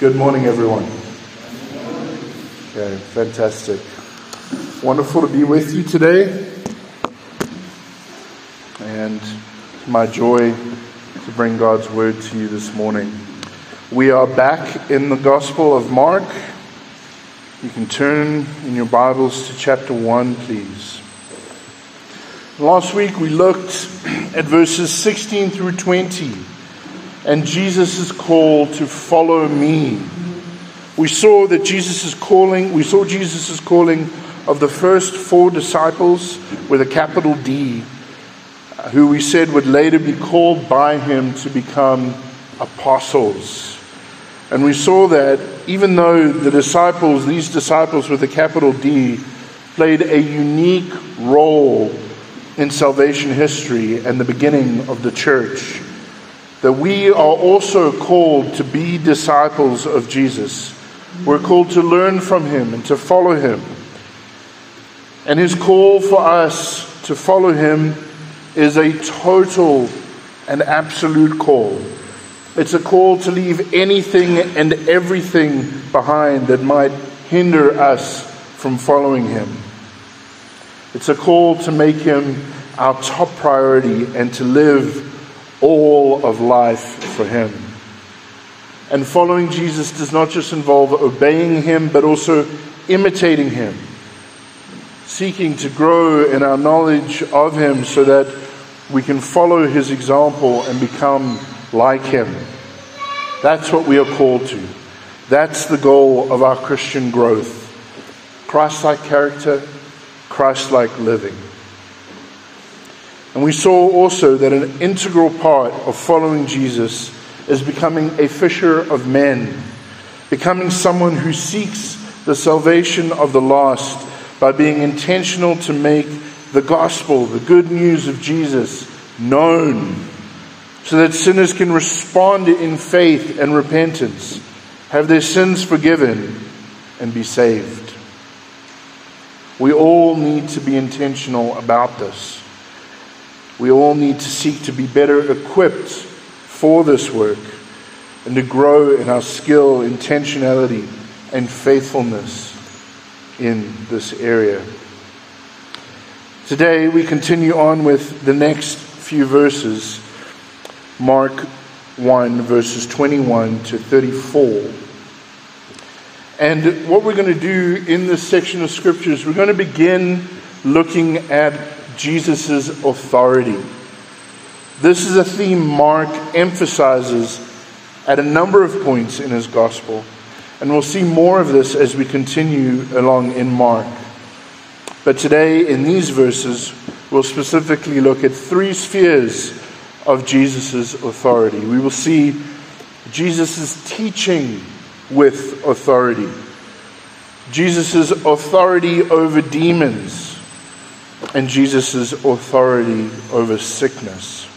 Good morning, everyone. Okay, fantastic. Wonderful to be with you today. And my joy to bring God's word to you this morning. We are back in the Gospel of Mark. You can turn in your Bibles to chapter 1, please. Last week we looked at verses 16 through 20 and Jesus' call to follow me. We saw that Jesus is calling, we saw Jesus' calling of the first four disciples with a capital D, who we said would later be called by him to become apostles. And we saw that even though the disciples, these disciples with a capital D, played a unique role in salvation history and the beginning of the church, that we are also called to be disciples of Jesus. We're called to learn from him and to follow him. And his call for us to follow him is a total and absolute call. It's a call to leave anything and everything behind that might hinder us from following him. It's a call to make him our top priority and to live all of life for Him. And following Jesus does not just involve obeying Him, but also imitating Him, seeking to grow in our knowledge of Him so that we can follow His example and become like Him. That's what we are called to. That's the goal of our Christian growth Christ like character, Christ like living. And we saw also that an integral part of following Jesus is becoming a fisher of men, becoming someone who seeks the salvation of the lost by being intentional to make the gospel, the good news of Jesus, known so that sinners can respond in faith and repentance, have their sins forgiven, and be saved. We all need to be intentional about this. We all need to seek to be better equipped for this work and to grow in our skill, intentionality, and faithfulness in this area. Today, we continue on with the next few verses Mark 1, verses 21 to 34. And what we're going to do in this section of scriptures, we're going to begin looking at Jesus' authority. This is a theme Mark emphasizes at a number of points in his gospel. And we'll see more of this as we continue along in Mark. But today, in these verses, we'll specifically look at three spheres of Jesus' authority. We will see Jesus' teaching with authority, Jesus' authority over demons and Jesus' authority over sickness.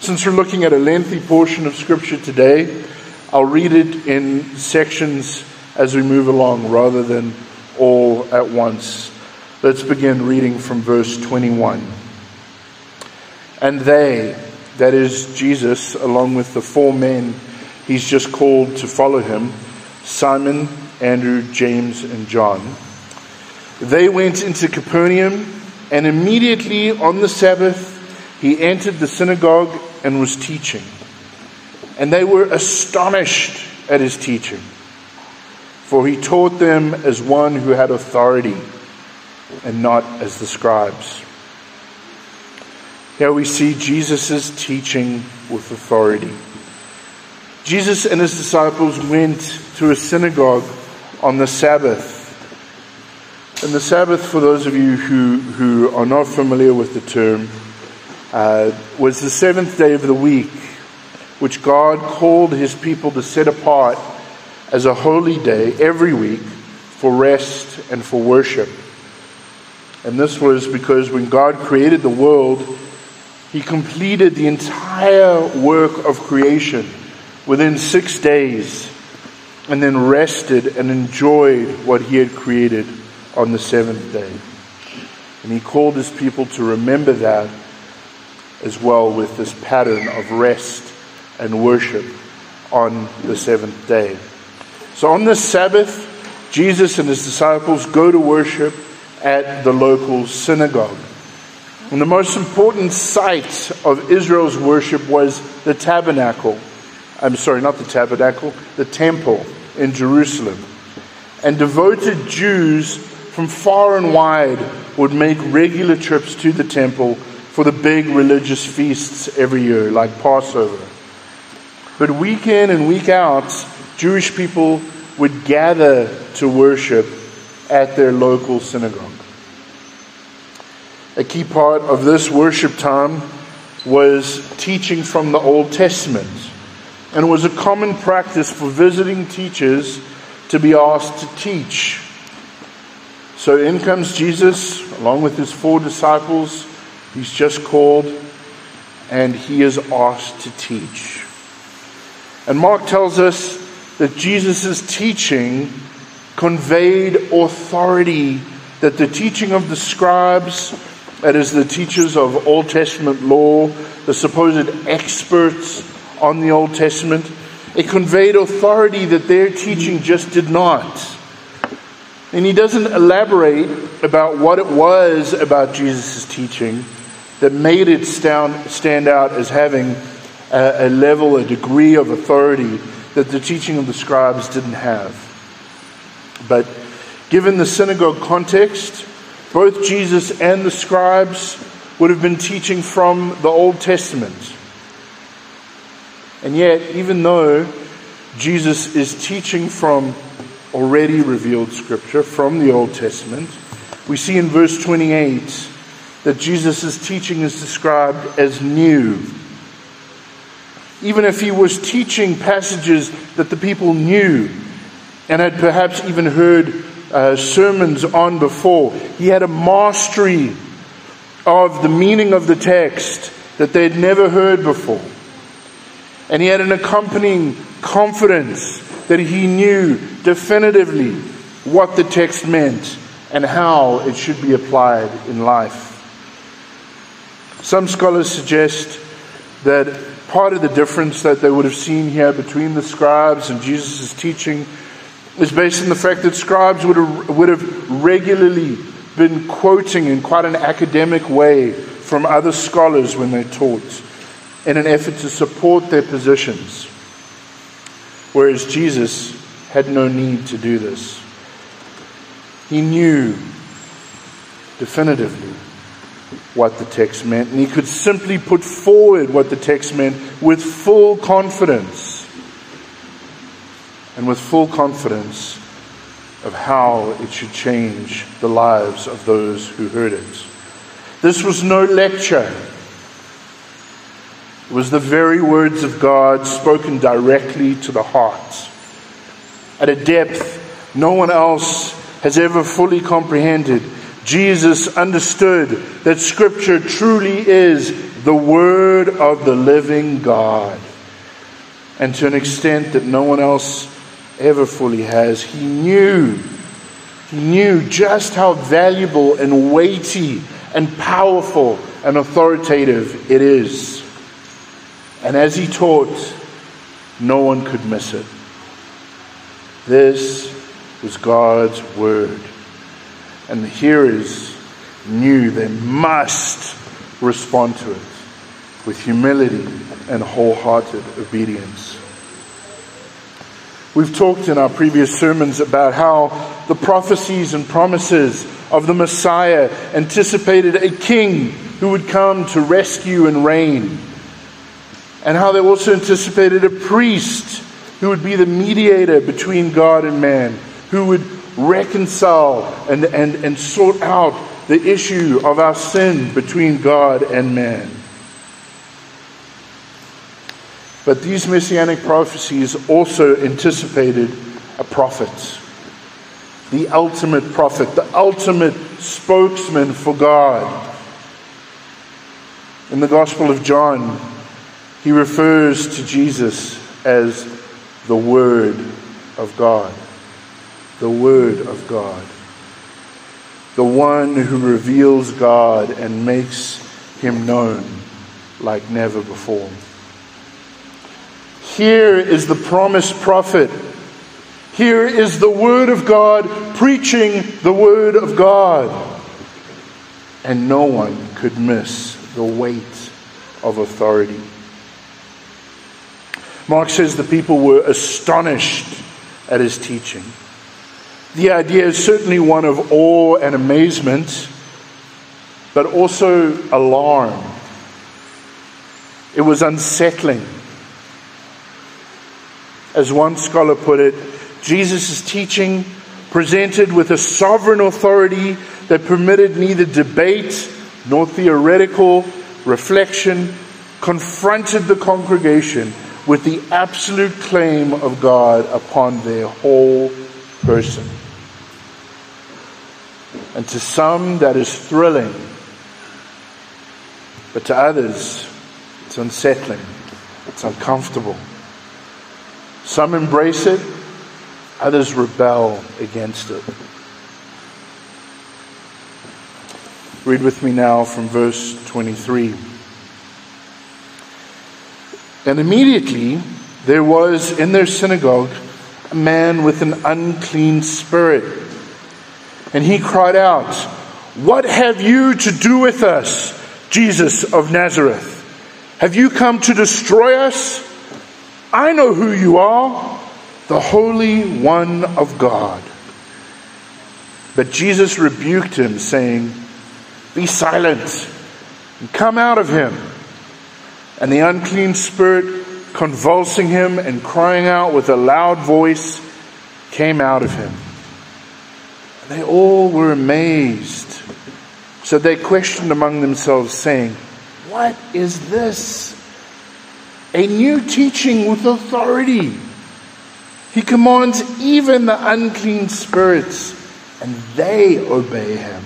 Since we're looking at a lengthy portion of Scripture today, I'll read it in sections as we move along rather than all at once. Let's begin reading from verse 21. And they, that is Jesus, along with the four men he's just called to follow him Simon, Andrew, James, and John they went into Capernaum, and immediately on the Sabbath, he entered the synagogue and was teaching. And they were astonished at his teaching, for he taught them as one who had authority and not as the scribes. Here we see Jesus' teaching with authority. Jesus and his disciples went to a synagogue on the Sabbath and the Sabbath, for those of you who, who are not familiar with the term, uh, was the seventh day of the week, which God called his people to set apart as a holy day every week for rest and for worship. And this was because when God created the world, he completed the entire work of creation within six days and then rested and enjoyed what he had created on the seventh day. And he called his people to remember that as well with this pattern of rest and worship on the seventh day. So on the Sabbath, Jesus and his disciples go to worship at the local synagogue. And the most important site of Israel's worship was the tabernacle. I'm sorry, not the tabernacle, the temple in Jerusalem. And devoted Jews from far and wide would make regular trips to the temple for the big religious feasts every year, like Passover. But week in and week out, Jewish people would gather to worship at their local synagogue. A key part of this worship time was teaching from the Old Testament. And it was a common practice for visiting teachers to be asked to teach. So in comes Jesus, along with his four disciples. He's just called, and he is asked to teach. And Mark tells us that Jesus' teaching conveyed authority, that the teaching of the scribes, that is, the teachers of Old Testament law, the supposed experts on the Old Testament, it conveyed authority that their teaching just did not. And he doesn't elaborate about what it was about Jesus' teaching that made it stand, stand out as having a, a level, a degree of authority that the teaching of the scribes didn't have. But given the synagogue context, both Jesus and the scribes would have been teaching from the Old Testament. And yet, even though Jesus is teaching from already revealed scripture, from the Old Testament, we see in verse 28 that Jesus' teaching is described as new even if he was teaching passages that the people knew and had perhaps even heard uh, sermons on before, he had a mastery of the meaning of the text that they had never heard before. And he had an accompanying confidence that he knew definitively what the text meant and how it should be applied in life. Some scholars suggest that part of the difference that they would have seen here between the scribes and Jesus' teaching is based on the fact that scribes would have, would have regularly been quoting in quite an academic way from other scholars when they taught in an effort to support their positions. Whereas Jesus had no need to do this. He knew definitively what the text meant, and he could simply put forward what the text meant with full confidence. And with full confidence of how it should change the lives of those who heard it. This was no lecture. It was the very words of God spoken directly to the heart. At a depth no one else has ever fully comprehended Jesus understood that Scripture truly is the Word of the living God. And to an extent that no one else ever fully has, he knew, he knew just how valuable and weighty and powerful and authoritative it is. And as he taught, no one could miss it. This was God's Word and the hearers knew they must respond to it with humility and wholehearted obedience. We've talked in our previous sermons about how the prophecies and promises of the Messiah anticipated a king who would come to rescue and reign, and how they also anticipated a priest who would be the mediator between God and man, who would reconcile and, and, and sort out the issue of our sin between God and man. But these messianic prophecies also anticipated a prophet, the ultimate prophet, the ultimate spokesman for God. In the Gospel of John, he refers to Jesus as the Word of God the Word of God, the one who reveals God and makes him known like never before. Here is the promised prophet. Here is the Word of God preaching the Word of God. And no one could miss the weight of authority. Mark says the people were astonished at his teaching. The idea is certainly one of awe and amazement, but also alarm. It was unsettling. As one scholar put it, Jesus' teaching presented with a sovereign authority that permitted neither debate nor theoretical reflection, confronted the congregation with the absolute claim of God upon their whole person. And to some, that is thrilling, but to others, it's unsettling, it's uncomfortable. Some embrace it, others rebel against it. Read with me now from verse 23. And immediately there was in their synagogue a man with an unclean spirit. And he cried out, What have you to do with us, Jesus of Nazareth? Have you come to destroy us? I know who you are, the Holy One of God. But Jesus rebuked him, saying, Be silent and come out of him. And the unclean spirit, convulsing him and crying out with a loud voice, came out of him. They all were amazed. So they questioned among themselves, saying, What is this? A new teaching with authority. He commands even the unclean spirits, and they obey him.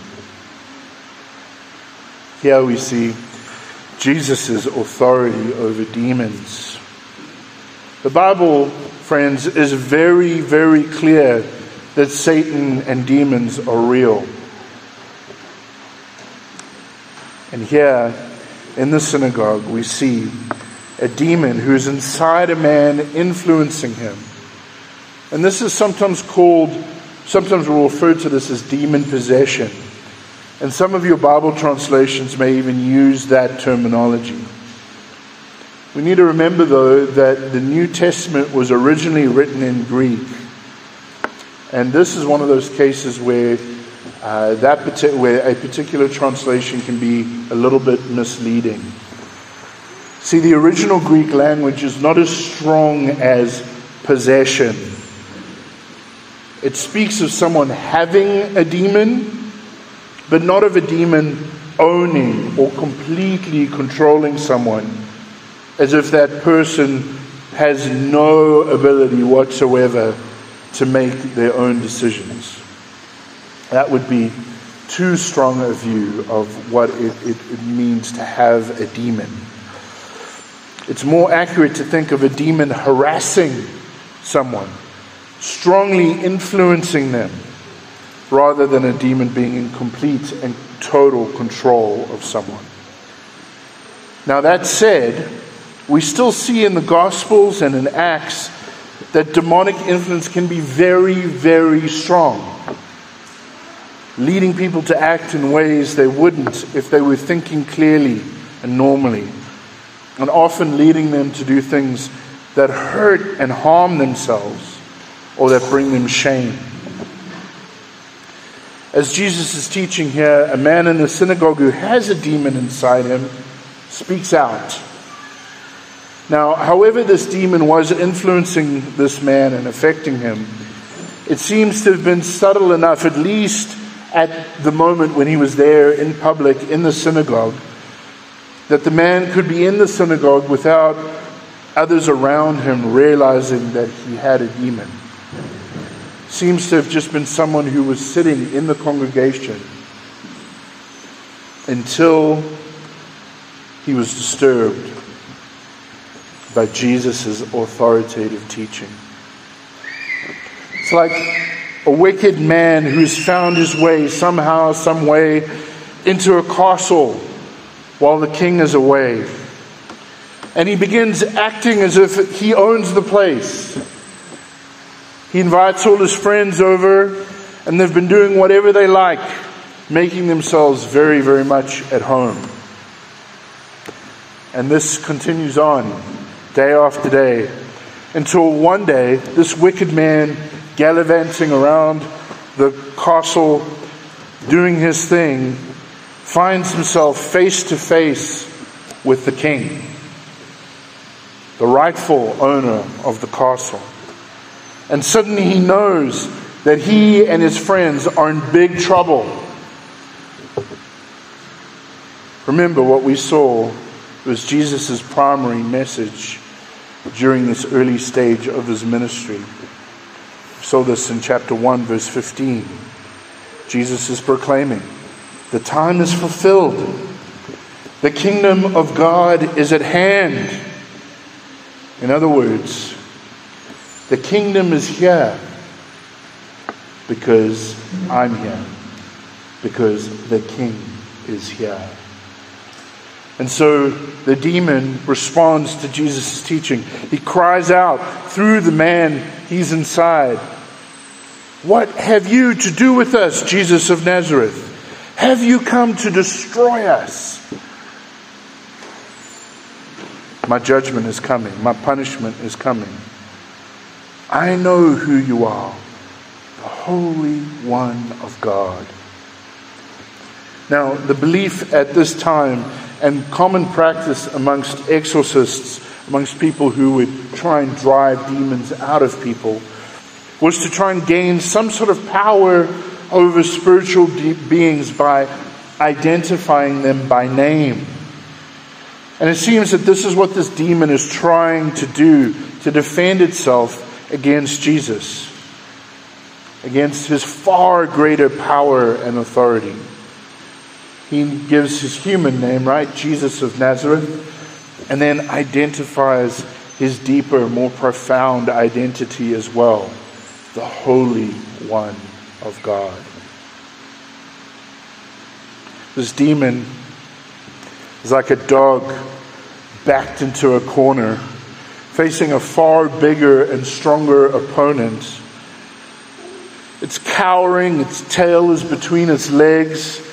Here we see Jesus' authority over demons. The Bible, friends, is very, very clear that Satan and demons are real. And here in the synagogue, we see a demon who is inside a man influencing him. And this is sometimes called, sometimes we'll refer to this as demon possession. And some of your Bible translations may even use that terminology. We need to remember, though, that the New Testament was originally written in Greek. And this is one of those cases where, uh, that partic- where a particular translation can be a little bit misleading. See, the original Greek language is not as strong as possession. It speaks of someone having a demon but not of a demon owning or completely controlling someone, as if that person has no ability whatsoever to make their own decisions. That would be too strong a view of what it, it, it means to have a demon. It's more accurate to think of a demon harassing someone, strongly influencing them rather than a demon being in complete and total control of someone. Now, that said, we still see in the Gospels and in Acts that demonic influence can be very, very strong, leading people to act in ways they wouldn't if they were thinking clearly and normally, and often leading them to do things that hurt and harm themselves or that bring them shame. As Jesus is teaching here, a man in the synagogue who has a demon inside him speaks out. Now, however, this demon was influencing this man and affecting him, it seems to have been subtle enough, at least at the moment when he was there in public in the synagogue, that the man could be in the synagogue without others around him realizing that he had a demon seems to have just been someone who was sitting in the congregation until he was disturbed by Jesus' authoritative teaching. It's like a wicked man who's found his way somehow, some way into a castle while the king is away. and he begins acting as if he owns the place. He invites all his friends over, and they've been doing whatever they like, making themselves very, very much at home. And this continues on day after day until one day this wicked man gallivanting around the castle doing his thing finds himself face to face with the king, the rightful owner of the castle. And suddenly he knows that he and his friends are in big trouble. Remember what we saw was Jesus' primary message during this early stage of his ministry. We saw this in chapter 1, verse 15. Jesus is proclaiming, The time is fulfilled. The kingdom of God is at hand. In other words, the kingdom is here because I'm here, because the king is here. And so the demon responds to Jesus' teaching. He cries out through the man he's inside What have you to do with us, Jesus of Nazareth? Have you come to destroy us? My judgment is coming, my punishment is coming. I know who you are, the Holy One of God. Now, the belief at this time and common practice amongst exorcists, amongst people who would try and drive demons out of people, was to try and gain some sort of power over spiritual beings by identifying them by name. And it seems that this is what this demon is trying to do to defend itself against Jesus, against his far greater power and authority. He gives his human name, right? Jesus of Nazareth, and then identifies his deeper, more profound identity as well the Holy One of God. This demon is like a dog backed into a corner, facing a far bigger and stronger opponent. It's cowering, its tail is between its legs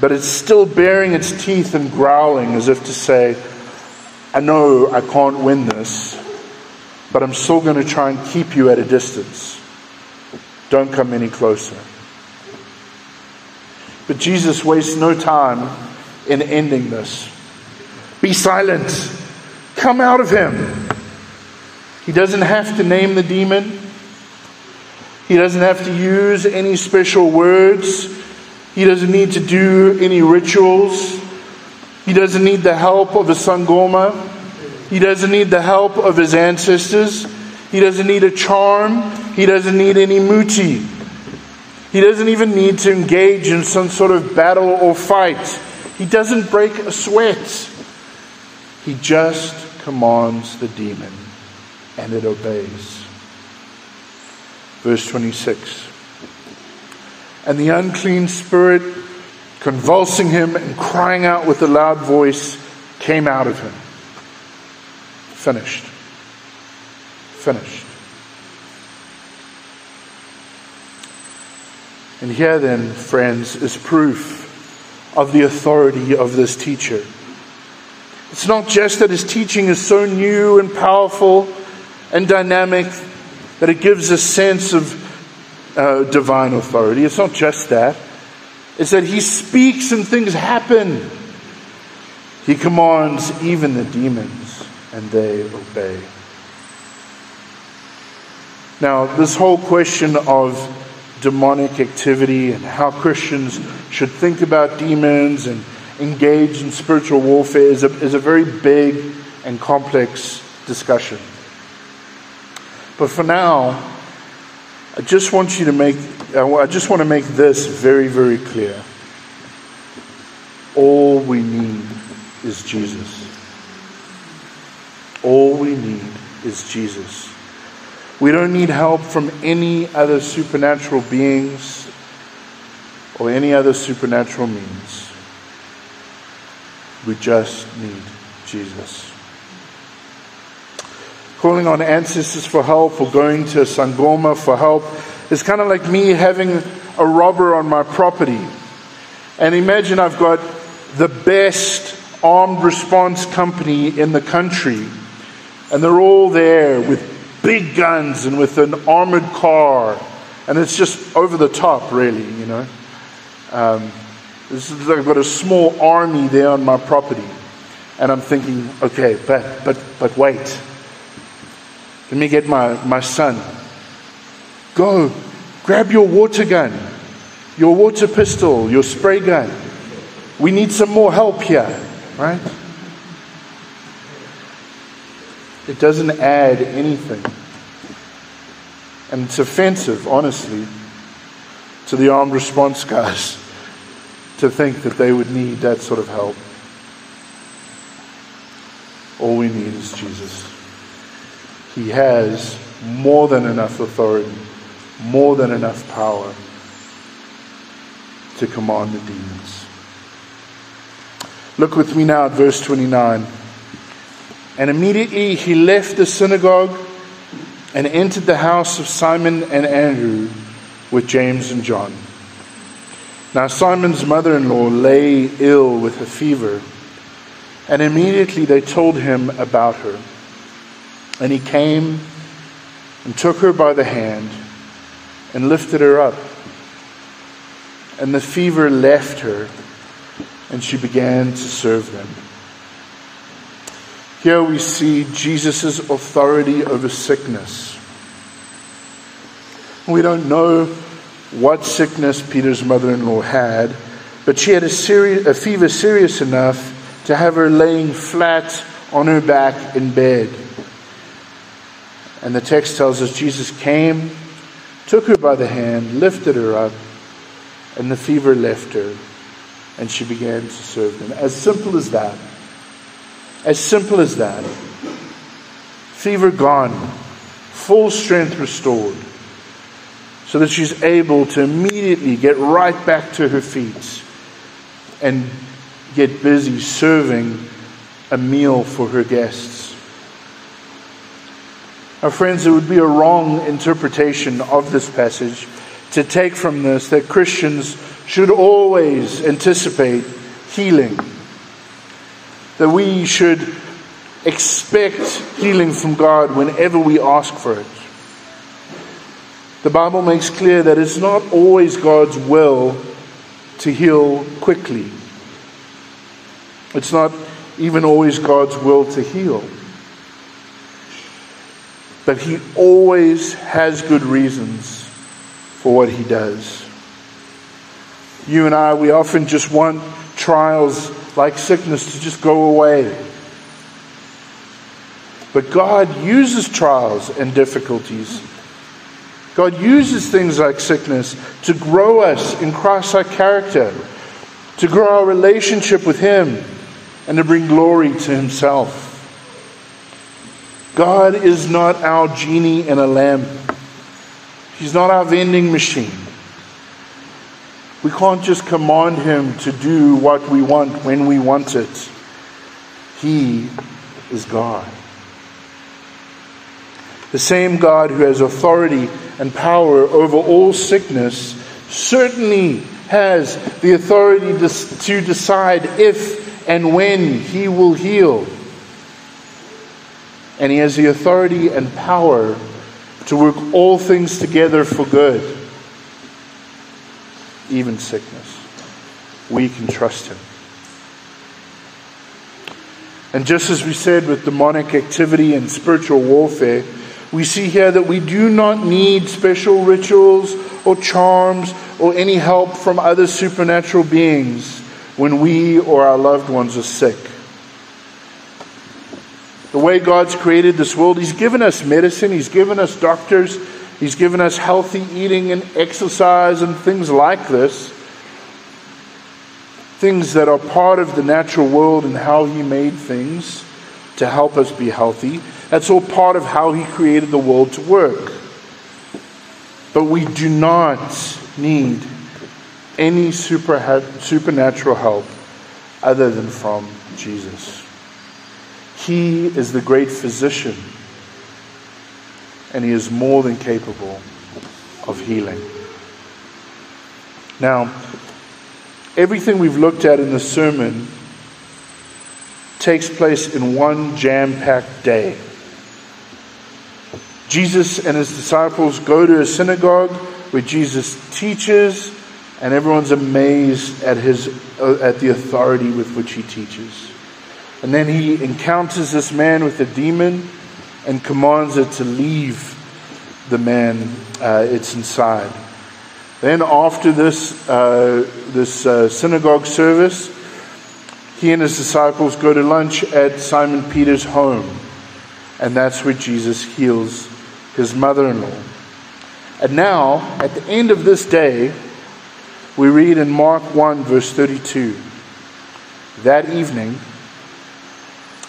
but it's still baring its teeth and growling as if to say, I know I can't win this, but I'm still going to try and keep you at a distance. Don't come any closer. But Jesus wastes no time in ending this. Be silent. Come out of him. He doesn't have to name the demon. He doesn't have to use any special words. He doesn't need to do any rituals. He doesn't need the help of a sangoma. He doesn't need the help of his ancestors. He doesn't need a charm. He doesn't need any muti. He doesn't even need to engage in some sort of battle or fight. He doesn't break a sweat. He just commands the demon and it obeys. Verse 26. And the unclean spirit, convulsing him and crying out with a loud voice, came out of him. Finished. Finished. And here, then, friends, is proof of the authority of this teacher. It's not just that his teaching is so new and powerful and dynamic that it gives a sense of uh, divine authority. It's not just that, it's that he speaks and things happen. He commands even the demons, and they obey. Now, this whole question of demonic activity and how Christians should think about demons and engage in spiritual warfare is a, is a very big and complex discussion. But for now, I just want you to make, I just want to make this very, very clear. All we need is Jesus. All we need is Jesus. We don't need help from any other supernatural beings or any other supernatural means. We just need Jesus. Calling on ancestors for help or going to Sangoma for help is kind of like me having a robber on my property. And imagine I've got the best armed response company in the country, and they're all there with big guns and with an armored car, and it's just over the top, really, you know. Um, this is, I've got a small army there on my property, and I'm thinking, okay, but but but wait. Let me get my, my son. Go, grab your water gun, your water pistol, your spray gun. We need some more help here, right? It doesn't add anything. And it's offensive, honestly, to the armed response guys to think that they would need that sort of help. All we need is Jesus. He has more than enough authority, more than enough power to command the demons. Look with me now at verse 29. And immediately he left the synagogue and entered the house of Simon and Andrew with James and John. Now Simon's mother in law lay ill with a fever, and immediately they told him about her. And he came and took her by the hand and lifted her up. And the fever left her, and she began to serve them. Here we see Jesus' authority over sickness. We don't know what sickness Peter's mother in law had, but she had a, seri- a fever serious enough to have her laying flat on her back in bed. And the text tells us Jesus came, took her by the hand, lifted her up, and the fever left her, and she began to serve them. As simple as that. As simple as that. Fever gone, full strength restored, so that she's able to immediately get right back to her feet and get busy serving a meal for her guests. Our friends, it would be a wrong interpretation of this passage to take from this that Christians should always anticipate healing, that we should expect healing from God whenever we ask for it. The Bible makes clear that it's not always God's will to heal quickly. It's not even always God's will to heal. But he always has good reasons for what he does. You and I, we often just want trials like sickness to just go away. But God uses trials and difficulties. God uses things like sickness to grow us in Christ like character, to grow our relationship with Him, and to bring glory to Himself. God is not our genie in a lamp. He's not our vending machine. We can't just command him to do what we want when we want it. He is God. The same God who has authority and power over all sickness certainly has the authority to decide if and when he will heal and he has the authority and power to work all things together for good, even sickness. We can trust him. And just as we said with demonic activity and spiritual warfare, we see here that we do not need special rituals or charms or any help from other supernatural beings when we or our loved ones are sick the way God's created this world. He's given us medicine, He's given us doctors, He's given us healthy eating and exercise and things like this. Things that are part of the natural world and how He made things to help us be healthy. That's all part of how He created the world to work. But we do not need any super, supernatural help other than from Jesus. He is the great physician, and He is more than capable of healing. Now, everything we've looked at in the sermon takes place in one jam packed day. Jesus and his disciples go to a synagogue where Jesus teaches, and everyone's amazed at, his, uh, at the authority with which he teaches. And then he encounters this man with a demon and commands it to leave the man uh, it's inside. Then, after this, uh, this uh, synagogue service, he and his disciples go to lunch at Simon Peter's home. And that's where Jesus heals his mother in law. And now, at the end of this day, we read in Mark 1, verse 32 that evening,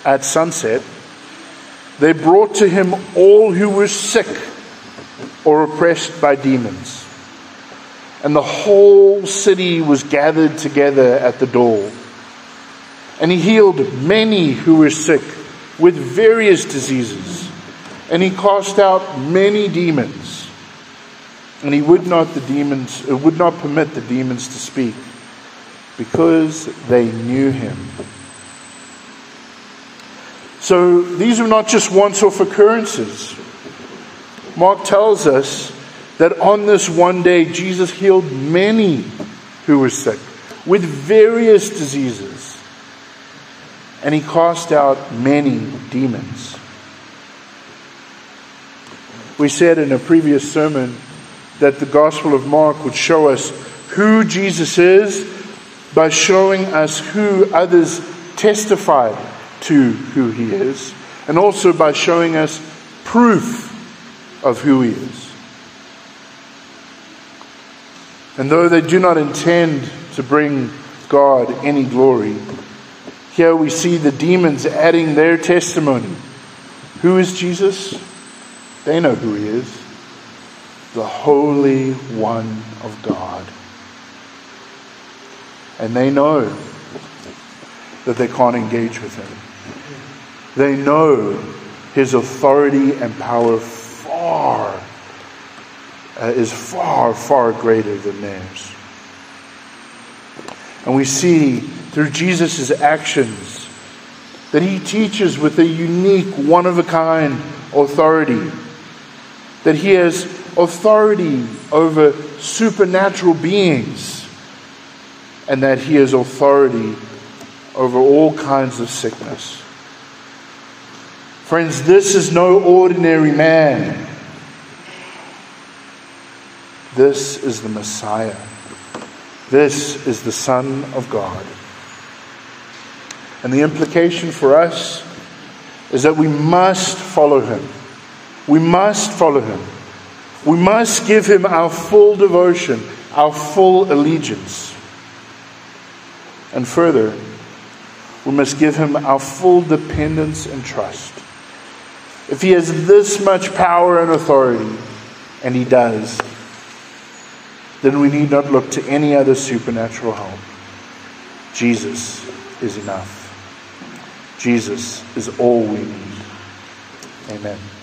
at sunset, they brought to him all who were sick or oppressed by demons. And the whole city was gathered together at the door. And he healed many who were sick with various diseases. And he cast out many demons. And he would not the demons uh, would not permit the demons to speak because they knew him. So these are not just once off occurrences. Mark tells us that on this one day, Jesus healed many who were sick with various diseases. And he cast out many demons. We said in a previous sermon that the Gospel of Mark would show us who Jesus is by showing us who others testified to who he is, and also by showing us proof of who he is. And though they do not intend to bring God any glory, here we see the demons adding their testimony. Who is Jesus? They know who he is the Holy One of God. And they know that they can't engage with him. They know his authority and power far uh, is far, far greater than theirs. And we see through Jesus' actions that he teaches with a unique, one of a kind authority. That he has authority over supernatural beings. And that he has authority over all kinds of sickness. Friends, this is no ordinary man. This is the Messiah. This is the Son of God. And the implication for us is that we must follow him. We must follow him. We must give him our full devotion, our full allegiance. And further, we must give him our full dependence and trust. If he has this much power and authority, and he does, then we need not look to any other supernatural help. Jesus is enough. Jesus is all we need. Amen.